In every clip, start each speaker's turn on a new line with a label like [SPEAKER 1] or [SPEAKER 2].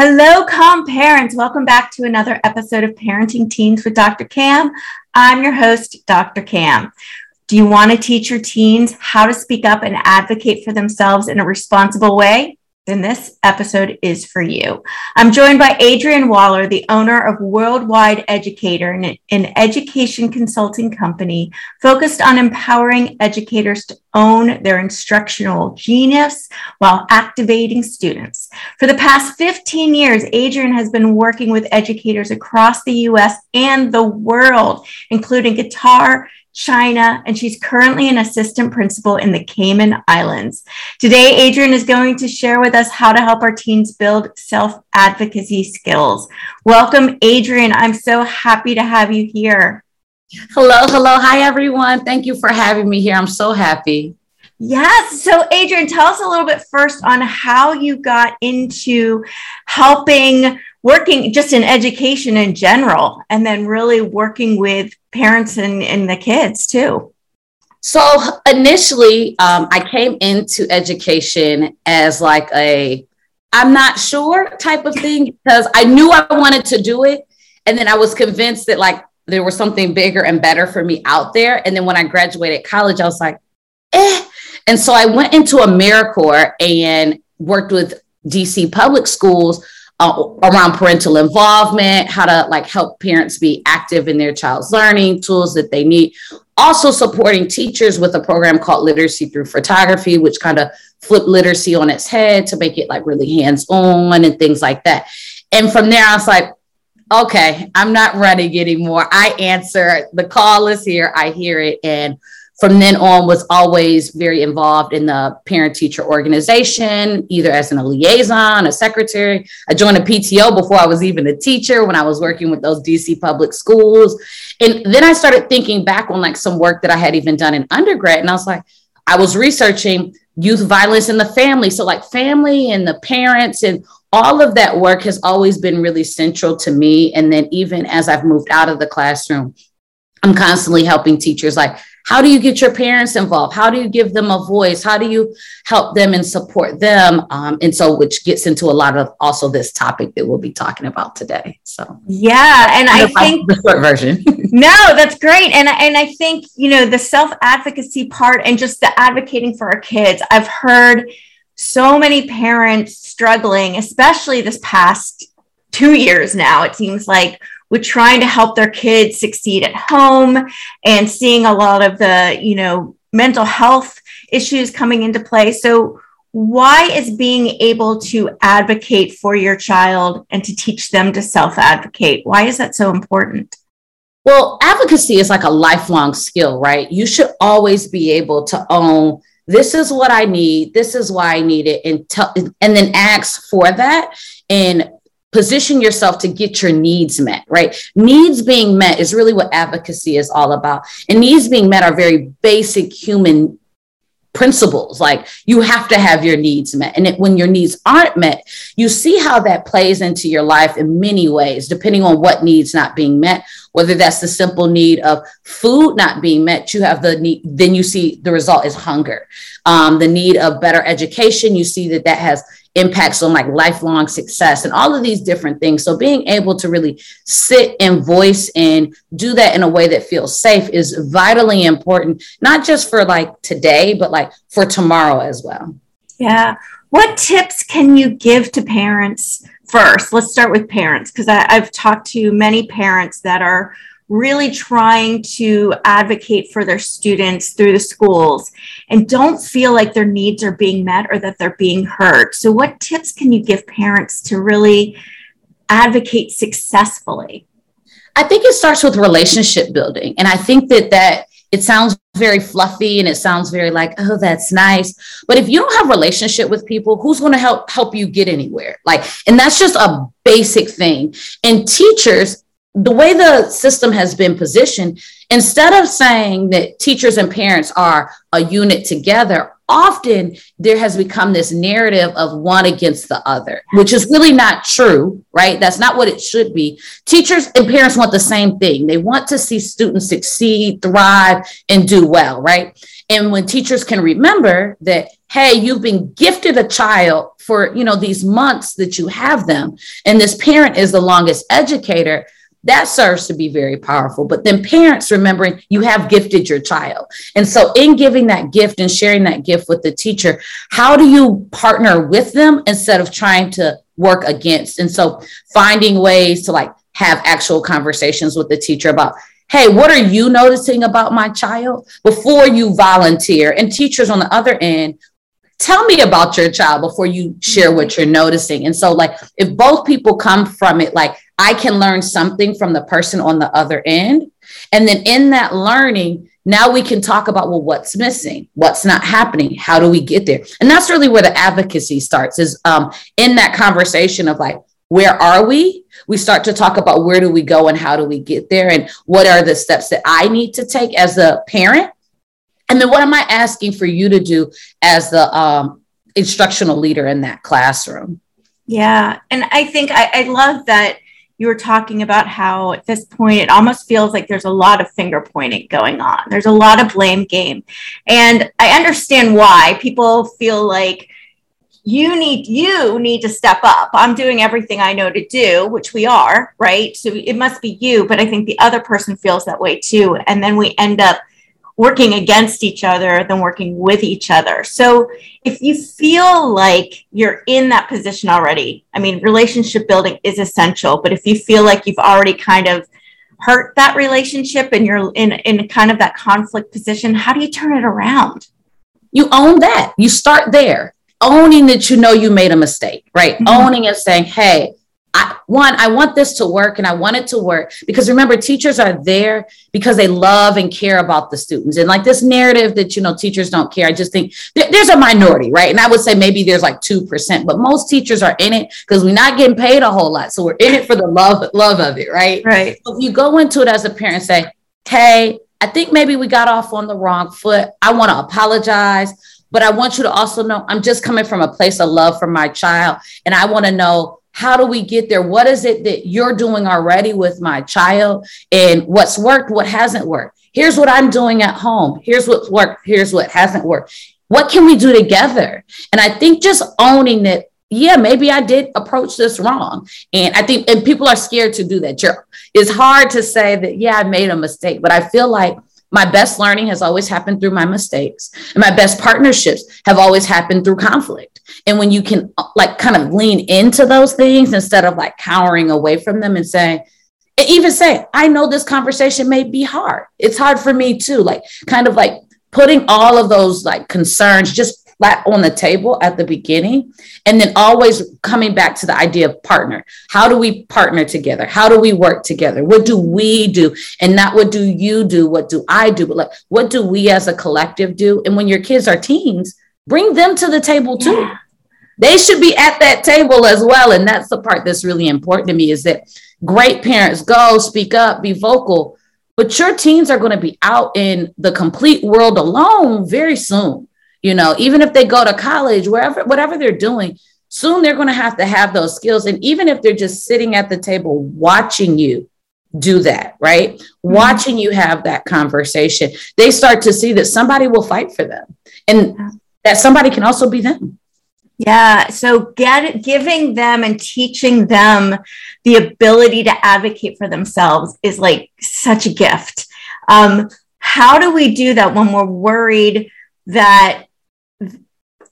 [SPEAKER 1] Hello, calm parents. Welcome back to another episode of Parenting Teens with Dr. Cam. I'm your host, Dr. Cam. Do you want to teach your teens how to speak up and advocate for themselves in a responsible way? Then this episode is for you. I'm joined by Adrian Waller, the owner of Worldwide Educator, an education consulting company focused on empowering educators to own their instructional genius while activating students. For the past 15 years, Adrian has been working with educators across the US and the world, including Qatar, China, and she's currently an assistant principal in the Cayman Islands. Today, Adrian is going to share with us how to help our teens build self advocacy skills. Welcome, Adrian. I'm so happy to have you here.
[SPEAKER 2] Hello, hello. Hi, everyone. Thank you for having me here. I'm so happy.
[SPEAKER 1] Yes. So, Adrian, tell us a little bit first on how you got into helping working just in education in general, and then really working with parents and, and the kids too.
[SPEAKER 2] So, initially, um, I came into education as like a I'm not sure type of thing because I knew I wanted to do it. And then I was convinced that like there was something bigger and better for me out there. And then when I graduated college, I was like, eh, and so I went into AmeriCorps and worked with DC public schools uh, around parental involvement, how to like help parents be active in their child's learning, tools that they need. Also supporting teachers with a program called Literacy Through Photography, which kind of flipped literacy on its head to make it like really hands-on and things like that. And from there, I was like, okay, I'm not running anymore. I answer the call is here, I hear it, and from then on was always very involved in the parent teacher organization either as an, a liaison a secretary. I joined a pto before i was even a teacher when i was working with those dc public schools. And then i started thinking back on like some work that i had even done in undergrad and i was like i was researching youth violence in the family. So like family and the parents and all of that work has always been really central to me. And then even as i've moved out of the classroom i'm constantly helping teachers like how do you get your parents involved? How do you give them a voice? How do you help them and support them? Um, and so, which gets into a lot of also this topic that we'll be talking about today. So,
[SPEAKER 1] yeah, and I think
[SPEAKER 2] the short version.
[SPEAKER 1] no, that's great, and and I think you know the self advocacy part and just the advocating for our kids. I've heard so many parents struggling, especially this past two years now. It seems like with trying to help their kids succeed at home and seeing a lot of the, you know, mental health issues coming into play. So, why is being able to advocate for your child and to teach them to self advocate? Why is that so important?
[SPEAKER 2] Well, advocacy is like a lifelong skill, right? You should always be able to own this is what I need, this is why I need it, and tell, and then ask for that and position yourself to get your needs met, right? Needs being met is really what advocacy is all about. And needs being met are very basic human principles like you have to have your needs met and it, when your needs aren't met you see how that plays into your life in many ways depending on what needs not being met whether that's the simple need of food not being met you have the need then you see the result is hunger um, the need of better education you see that that has impacts on like lifelong success and all of these different things. So being able to really sit and voice and do that in a way that feels safe is vitally important, not just for like today, but like for tomorrow as well.
[SPEAKER 1] Yeah. What tips can you give to parents first? Let's start with parents because I've talked to many parents that are really trying to advocate for their students through the schools and don't feel like their needs are being met or that they're being heard. So, what tips can you give parents to really advocate successfully?
[SPEAKER 2] I think it starts with relationship building. And I think that that it sounds very fluffy and it sounds very like oh that's nice. But if you don't have relationship with people who's going to help help you get anywhere? Like and that's just a basic thing. And teachers the way the system has been positioned, instead of saying that teachers and parents are a unit together, often there has become this narrative of one against the other, which is really not true, right? That's not what it should be. Teachers and parents want the same thing. They want to see students succeed, thrive, and do well, right? And when teachers can remember that, hey, you've been gifted a child for, you know, these months that you have them, and this parent is the longest educator, that serves to be very powerful. But then parents remembering you have gifted your child. And so, in giving that gift and sharing that gift with the teacher, how do you partner with them instead of trying to work against? And so, finding ways to like have actual conversations with the teacher about, hey, what are you noticing about my child before you volunteer? And teachers on the other end, tell me about your child before you share what you're noticing. And so, like, if both people come from it, like, I can learn something from the person on the other end. And then in that learning, now we can talk about well what's missing? What's not happening? How do we get there? And that's really where the advocacy starts is um, in that conversation of like where are we? We start to talk about where do we go and how do we get there? And what are the steps that i need to take as a parent? And then what am i asking for you to do as the um, instructional leader in that classroom?
[SPEAKER 1] Yeah. And i think I, I love that you were talking about how at this point it almost feels like there's a lot of finger pointing going on. There's a lot of blame game. And I understand why people feel like you need you need to step up. I'm doing everything I know to do, which we are, right? So it must be you, but I think the other person feels that way too. And then we end up working against each other than working with each other. So if you feel like you're in that position already, I mean, relationship building is essential, but if you feel like you've already kind of hurt that relationship and you're in, in kind of that conflict position, how do you turn it around?
[SPEAKER 2] You own that. You start there, owning that you know you made a mistake, right? Mm-hmm. Owning and saying, hey, I, one, I want this to work and I want it to work because remember, teachers are there because they love and care about the students. And like this narrative that, you know, teachers don't care, I just think th- there's a minority, right? And I would say maybe there's like 2%, but most teachers are in it because we're not getting paid a whole lot. So we're in it for the love, love of it, right?
[SPEAKER 1] Right.
[SPEAKER 2] So if you go into it as a parent, say, hey, I think maybe we got off on the wrong foot. I want to apologize. But I want you to also know I'm just coming from a place of love for my child. And I want to know how do we get there? What is it that you're doing already with my child and what's worked, what hasn't worked? Here's what I'm doing at home. Here's what's worked. Here's what hasn't worked. What can we do together? And I think just owning that, yeah, maybe I did approach this wrong. And I think, and people are scared to do that. It's hard to say that, yeah, I made a mistake, but I feel like my best learning has always happened through my mistakes, and my best partnerships have always happened through conflict. And when you can uh, like kind of lean into those things instead of like cowering away from them and saying, even say, I know this conversation may be hard. It's hard for me too. Like, kind of like putting all of those like concerns just flat on the table at the beginning and then always coming back to the idea of partner. How do we partner together? How do we work together? What do we do? And not what do you do what do i do but like what do we as a collective do? And when your kids are teens bring them to the table too. Yeah. they should be at that table as well. And that's the part that's really important to me is that great parents go speak up be vocal. But your teens are going to be out in the complete world alone very soon. You know even if they go to college wherever whatever they're doing soon they're going to have to have those skills. And even if they're just sitting at the table watching you do that right? Mm-hmm. watching you have that conversation they start to see that somebody will fight for them. And that somebody can also be them
[SPEAKER 1] yeah so get giving them and teaching them the ability to advocate for themselves is like such a gift um, how do we do that when we're worried that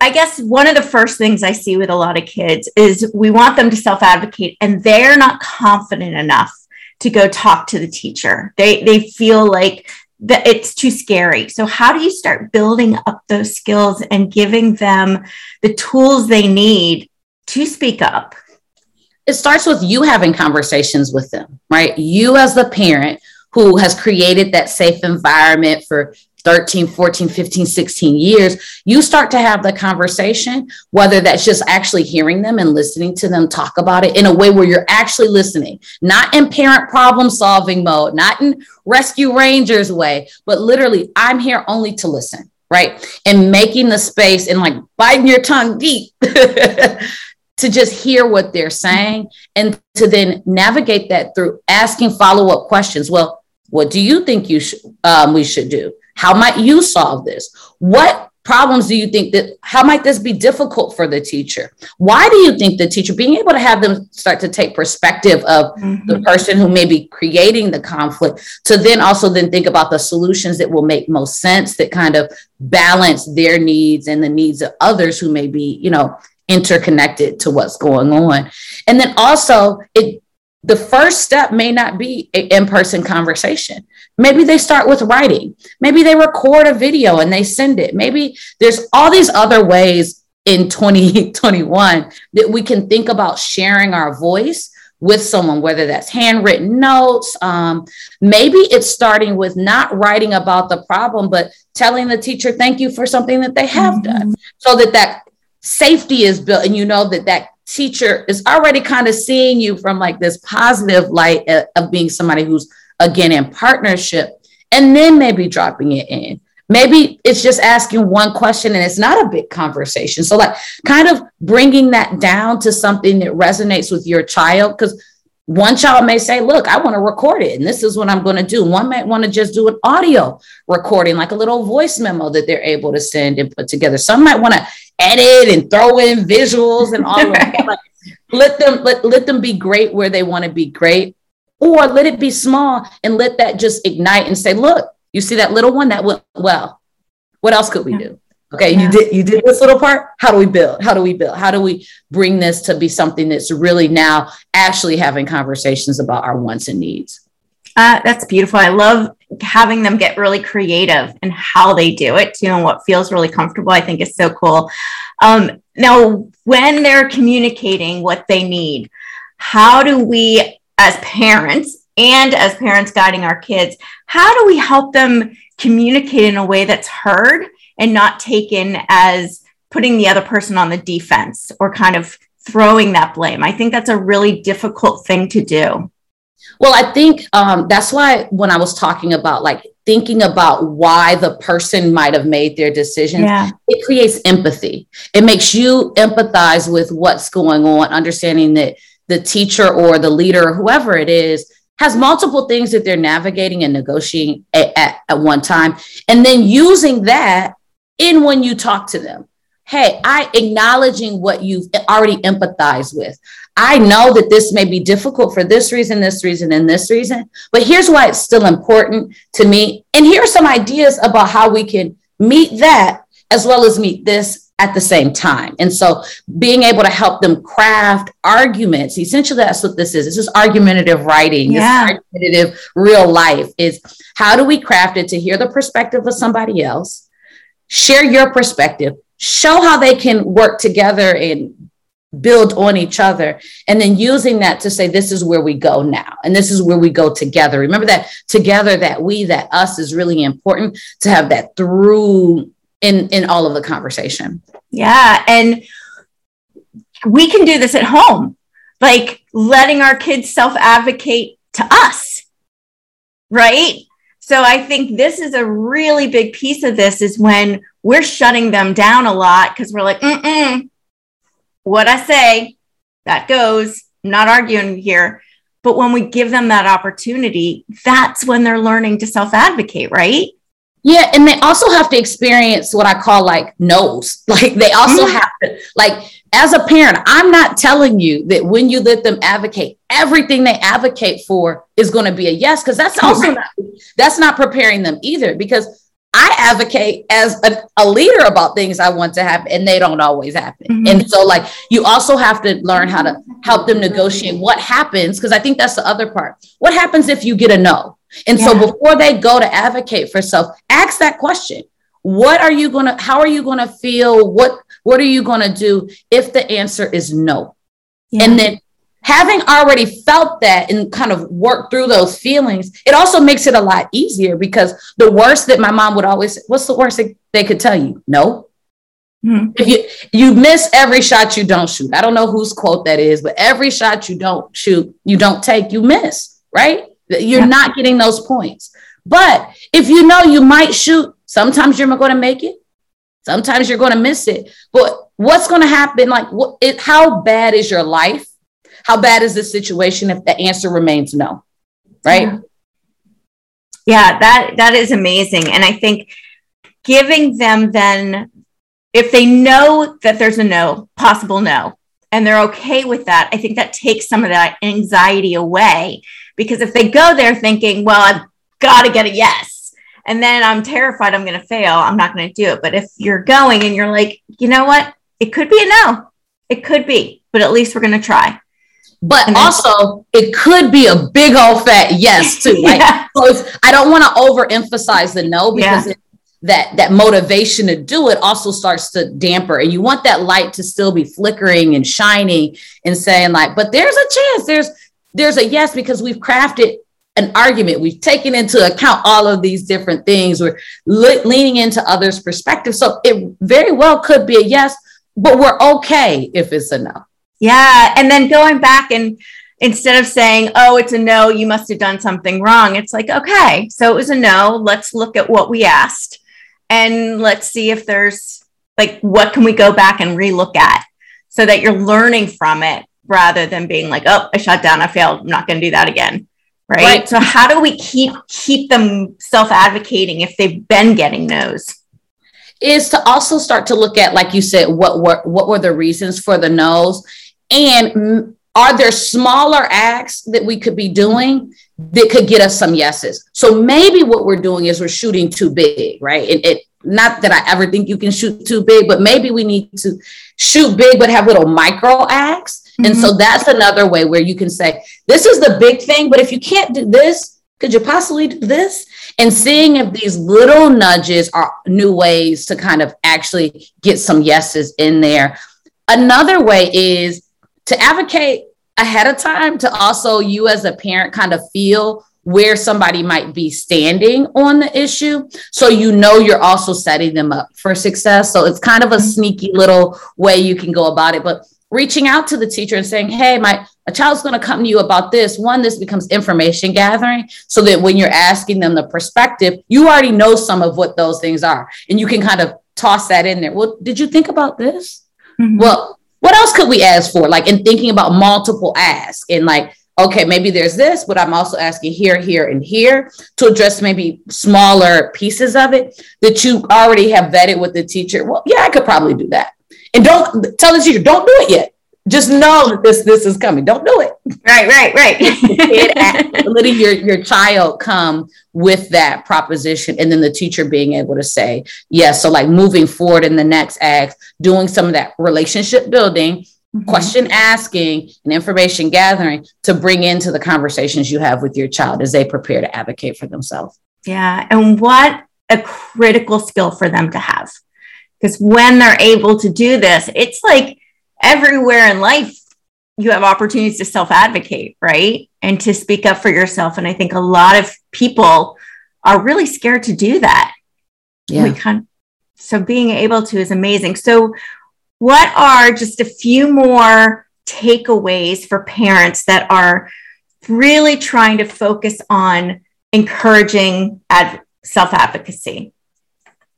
[SPEAKER 1] I guess one of the first things I see with a lot of kids is we want them to self advocate and they're not confident enough to go talk to the teacher. They they feel like that it's too scary. So how do you start building up those skills and giving them the tools they need to speak up?
[SPEAKER 2] It starts with you having conversations with them, right? You as the parent who has created that safe environment for 13, 14, 15, 16 years, you start to have the conversation, whether that's just actually hearing them and listening to them talk about it in a way where you're actually listening, not in parent problem solving mode, not in rescue rangers way, but literally, I'm here only to listen, right? And making the space and like biting your tongue deep. to just hear what they're saying and to then navigate that through asking follow-up questions well what do you think you should um, we should do how might you solve this? What problems do you think that how might this be difficult for the teacher why do you think the teacher being able to have them start to take perspective of mm-hmm. the person who may be creating the conflict to then also then think about the solutions that will make most sense that kind of balance their needs and the needs of others who may be you know interconnected to what's going on and then also it the first step may not be an in-person conversation. Maybe they start with writing. Maybe they record a video and they send it. Maybe there's all these other ways in 2021 that we can think about sharing our voice with someone whether that's handwritten notes um, maybe it's starting with not writing about the problem but telling the teacher thank you for something that they have mm-hmm. done so that that safety is built and you know that that teacher is already kind of seeing you from like this positive light of being somebody who's again in partnership and then maybe dropping it in maybe it's just asking one question and it's not a big conversation so like kind of bringing that down to something that resonates with your child because one child may say, Look, I want to record it, and this is what I'm going to do. One might want to just do an audio recording, like a little voice memo that they're able to send and put together. Some might want to edit and throw in visuals and all of that. Like, let them let, let them be great where they want to be great, or let it be small and let that just ignite and say, Look, you see that little one that went well. What else could we do? Okay, yeah. you did you did this little part. How do we build? How do we build? How do we bring this to be something that's really now actually having conversations about our wants and needs?
[SPEAKER 1] Uh, that's beautiful. I love having them get really creative and how they do it too, and what feels really comfortable. I think is so cool. Um, now, when they're communicating what they need, how do we, as parents and as parents guiding our kids, how do we help them communicate in a way that's heard and not taken as putting the other person on the defense or kind of throwing that blame. I think that's a really difficult thing to do.
[SPEAKER 2] Well, I think um, that's why when I was talking about like thinking about why the person might have made their decisions, yeah. it creates empathy. It makes you empathize with what's going on, understanding that the teacher or the leader, or whoever it is, has multiple things that they're navigating and negotiating at, at, at one time. And then using that in when you talk to them. Hey, I acknowledging what you've already empathized with. I know that this may be difficult for this reason, this reason, and this reason, but here's why it's still important to me. And here are some ideas about how we can meet that as well as meet this at the same time. And so being able to help them craft arguments, essentially that's what this is. This is argumentative writing, yeah. this argumentative real life is how do we craft it to hear the perspective of somebody else? share your perspective, show how they can work together and build on each other and then using that to say this is where we go now and this is where we go together. Remember that together that we that us is really important to have that through in in all of the conversation.
[SPEAKER 1] Yeah and we can do this at home like letting our kids self advocate to us right? So I think this is a really big piece of this is when we're shutting them down a lot because we're like, mm what I say, that goes. I'm not arguing here. But when we give them that opportunity, that's when they're learning to self advocate, right?
[SPEAKER 2] Yeah, and they also have to experience what I call like no's. Like they also mm-hmm. have to like as a parent, I'm not telling you that when you let them advocate, everything they advocate for is going to be a yes because that's also not that's not preparing them either because I advocate as a, a, leader about things I want to happen and they don't always happen. Mm-hmm. And so like you also have to learn how to help them negotiate what happens because I think that's the other part. What happens if you get a no? And yeah. so before they go to advocate for self, ask that question. What are you going to how are you going to feel? What what are you going to do if the answer is no? Yeah. And then having already felt that and kind of worked through those feelings, it also makes it a lot easier because the worst that my mom would always, what's the worst they could tell you? No. Mm-hmm. If you you miss every shot you don't shoot. I don't know whose quote that is, but every shot you don't shoot, you don't take, you miss, right? You're yeah. not getting those points. But if you know you might shoot, sometimes you're going to make it, sometimes you're going to miss it. But what's going to happen? Like, what, it, how bad is your life? How bad is the situation if the answer remains no? Right.
[SPEAKER 1] Yeah. yeah, that that is amazing. And I think giving them then if they know that there's a no, possible no, and they're okay with that, I think that takes some of that anxiety away. Because if they go there thinking, well, I've got to get a yes, and then I'm terrified I'm going to fail, I'm not going to do it. But if you're going and you're like, you know what, it could be a no, it could be, but at least we're going to try.
[SPEAKER 2] But then, also, it could be a big old fat yes too. Right? yeah. So I don't want to overemphasize the no because yeah. it, that that motivation to do it also starts to damper, and you want that light to still be flickering and shining and saying like, but there's a chance. There's there's a yes because we've crafted an argument. We've taken into account all of these different things. We're le- leaning into others' perspective. So it very well could be a yes, but we're okay if it's a no.
[SPEAKER 1] Yeah. And then going back and instead of saying, oh, it's a no, you must have done something wrong, it's like, okay, so it was a no. Let's look at what we asked and let's see if there's like, what can we go back and relook at so that you're learning from it rather than being like, oh, I shut down, I failed, I'm not going to do that again. Right? right. So how do we keep keep them self advocating if they've been getting no's?
[SPEAKER 2] Is to also start to look at, like you said, what were what were the reasons for the no's, and are there smaller acts that we could be doing that could get us some yeses? So maybe what we're doing is we're shooting too big, right? And it not that I ever think you can shoot too big, but maybe we need to shoot big but have little micro acts. Mm-hmm. And so mm-hmm. that's another way where you can say, this is the big thing, but if you can't do this, could you possibly do this? And seeing if these little nudges are new ways to kind of actually get some yeses in there. Another way is to advocate ahead of time to also you as a parent kind of feel where somebody might be standing on the issue. So you know you're also setting them up for success. So it's kind of a sneaky little way you can go about it. But reaching out to the teacher and saying hey my a child's going to come to you about this. One this becomes information gathering so that when you're asking them the perspective you already know some of what those things are and you can kind of toss that in there. Well did you think about this? Mm-hmm. well what else could we ask for? Like in thinking about multiple asks and like, okay, maybe there's this, but I'm also asking here, here, and here to address maybe smaller pieces of it that you already have vetted with the teacher. Well, yeah, I could probably do that. And don't tell the teacher, don't do it yet just know that this this is coming. Don't do it.
[SPEAKER 1] Right, right, right.
[SPEAKER 2] letting your your child come with that proposition, and then the teacher being able to say yes. So, like moving forward in the next act, doing some of that relationship building, mm-hmm. question asking, and information gathering to bring into the conversations you have with your child as they prepare to advocate for themselves.
[SPEAKER 1] Yeah, and what a critical skill for them to have, because when they're able to do this, it's like everywhere in life you have opportunities to self advocate, right? And to speak up for yourself. And I think a lot of people are really scared to do that. Yeah. We of, so being able to is amazing. So, what are just a few more takeaways for parents that are really trying to focus on encouraging ad- self advocacy?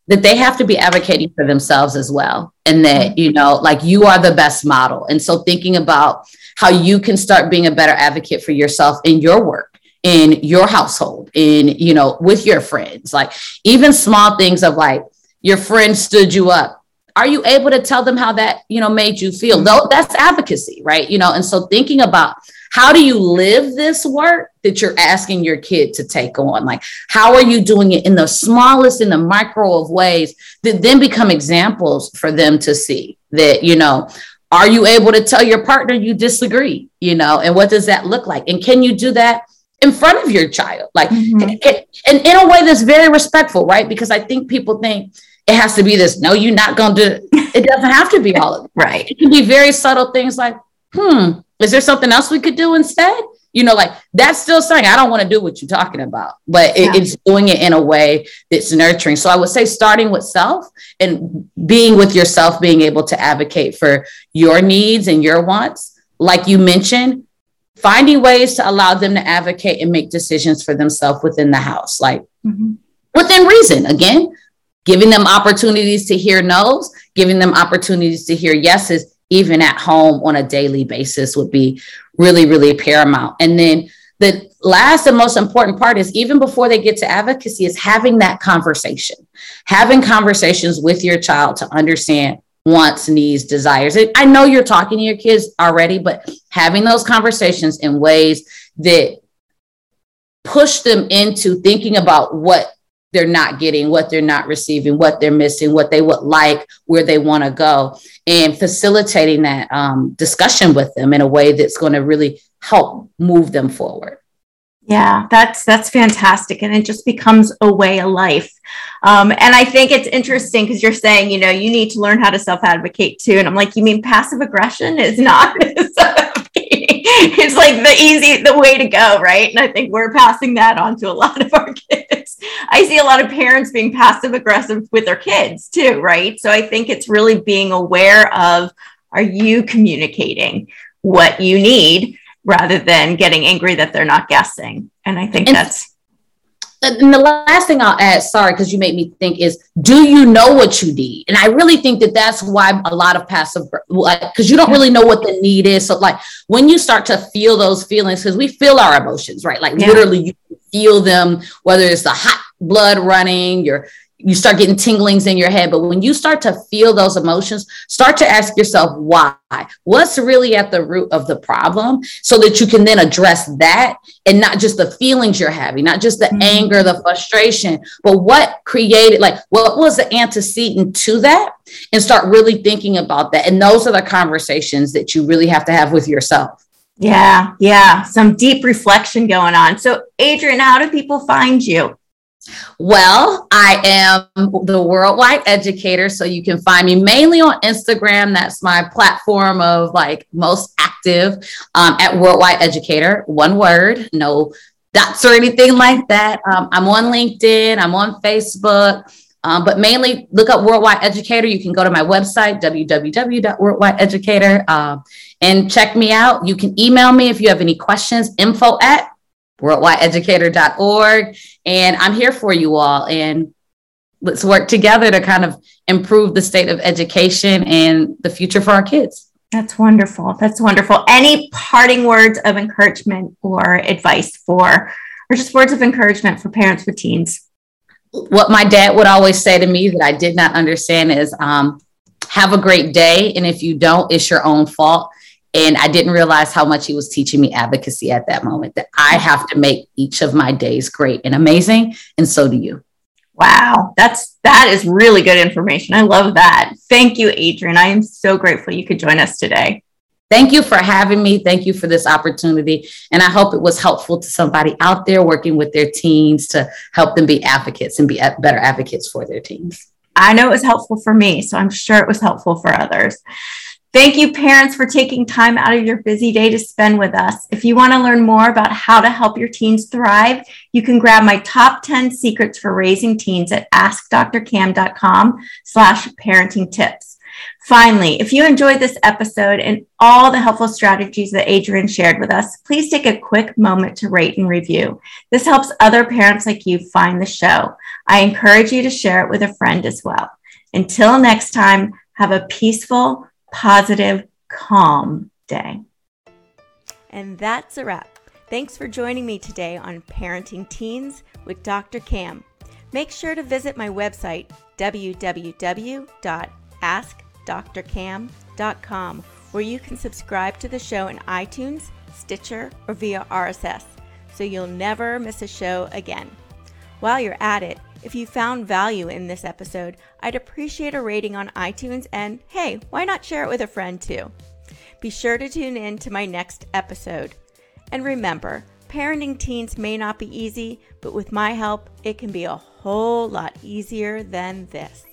[SPEAKER 2] That they have to be advocating for themselves as well. And that mm-hmm. you know like you are the best model. And so thinking about how you can start being a better advocate for yourself in your work in your household in you know with your friends like even small things of like your friend stood you up. Are you able to tell them how that you know made you feel? Though that's advocacy right? You know and so thinking about how do you live this work that you're asking your kid to take on? Like, how are you doing it in the smallest, in the micro of ways that then become examples for them to see that, you know, are you able to tell your partner you disagree? You know, and what does that look like? And can you do that in front of your child? Like, mm-hmm. and in a way that's very respectful, right? Because I think people think, it has to be this. No, you're not going to. It doesn't have to be all of it.
[SPEAKER 1] right.
[SPEAKER 2] It can be very subtle things like, hmm, Is there something else we could do instead? You know, like that's still saying, I don't want to do what you're talking about, but it, yeah. it's doing it in a way that's nurturing. So I would say starting with self and being with yourself, being able to advocate for your needs and your wants. Like you mentioned, finding ways to allow them to advocate and make decisions for themselves within the house, like mm-hmm. within reason. Again, giving them opportunities to hear no's, giving them opportunities to hear yeses, even at home on a daily basis would be really, really paramount. And then the last and most important part is even before they get to advocacy is having that conversation, having conversations with your child to understand wants, needs, desires. I know you're talking to your kids already, but having those conversations in ways that push them into thinking about what they're not getting, what they're not receiving, what they're missing, what they would like, where they want to go, and facilitating that um, discussion with them in a way that's going to really help move them forward.
[SPEAKER 1] Yeah, that's that's fantastic, and it just becomes a way of life. Um, and I think it's interesting because you're saying, you know, you need to learn how to self advocate too. And I'm like, you mean passive aggression is not it's like the easy the way to go, right? And I think we're passing that on to a lot of our kids. I see a lot of parents being passive aggressive with their kids too, right? So I think it's really being aware of are you communicating what you need rather than getting angry that they're not guessing. And I think and, that's
[SPEAKER 2] and the last thing I'll add, sorry, because you made me think is, do you know what you need? And I really think that that's why a lot of passive, because you don't really know what the need is. So, like when you start to feel those feelings, because we feel our emotions, right? Like yeah. literally, you feel them, whether it's the hot blood running, your you start getting tinglings in your head. But when you start to feel those emotions, start to ask yourself why. What's really at the root of the problem so that you can then address that and not just the feelings you're having, not just the mm-hmm. anger, the frustration, but what created, like, what was the antecedent to that? And start really thinking about that. And those are the conversations that you really have to have with yourself.
[SPEAKER 1] Yeah, yeah, some deep reflection going on. So, Adrian, how do people find you?
[SPEAKER 2] Well, I am the worldwide educator. So you can find me mainly on Instagram. That's my platform of like most active um, at worldwide educator. One word, no dots or anything like that. Um, I'm on LinkedIn, I'm on Facebook. Um, but mainly look up Worldwide Educator. You can go to my website, www.worldwideeducator, uh, and check me out. You can email me if you have any questions, info at worldwideeducator.org. And I'm here for you all. And let's work together to kind of improve the state of education and the future for our kids.
[SPEAKER 1] That's wonderful. That's wonderful. Any parting words of encouragement or advice for, or just words of encouragement for parents with teens?
[SPEAKER 2] What my dad would always say to me that I did not understand is um, have a great day. And if you don't, it's your own fault. And I didn't realize how much he was teaching me advocacy at that moment that I have to make each of my days great and amazing. And so do you.
[SPEAKER 1] Wow, that's that is really good information. I love that. Thank you, Adrian. I am so grateful you could join us today.
[SPEAKER 2] Thank you for having me. Thank you for this opportunity. And I hope it was helpful to somebody out there working with their teens to help them be advocates and be better advocates for their teens.
[SPEAKER 1] I know it was helpful for me, so I'm sure it was helpful for others. Thank you, parents, for taking time out of your busy day to spend with us. If you want to learn more about how to help your teens thrive, you can grab my top 10 secrets for raising teens at askdrcam.com slash parenting tips. Finally, if you enjoyed this episode and all the helpful strategies that Adrian shared with us, please take a quick moment to rate and review. This helps other parents like you find the show. I encourage you to share it with a friend as well. Until next time, have a peaceful, positive, calm day. And that's a wrap. Thanks for joining me today on Parenting Teens with Dr. Cam. Make sure to visit my website, www.askdrcam.com, where you can subscribe to the show in iTunes, Stitcher, or via RSS, so you'll never miss a show again. While you're at it, if you found value in this episode, I'd appreciate a rating on iTunes and hey, why not share it with a friend too? Be sure to tune in to my next episode. And remember, parenting teens may not be easy, but with my help, it can be a whole lot easier than this.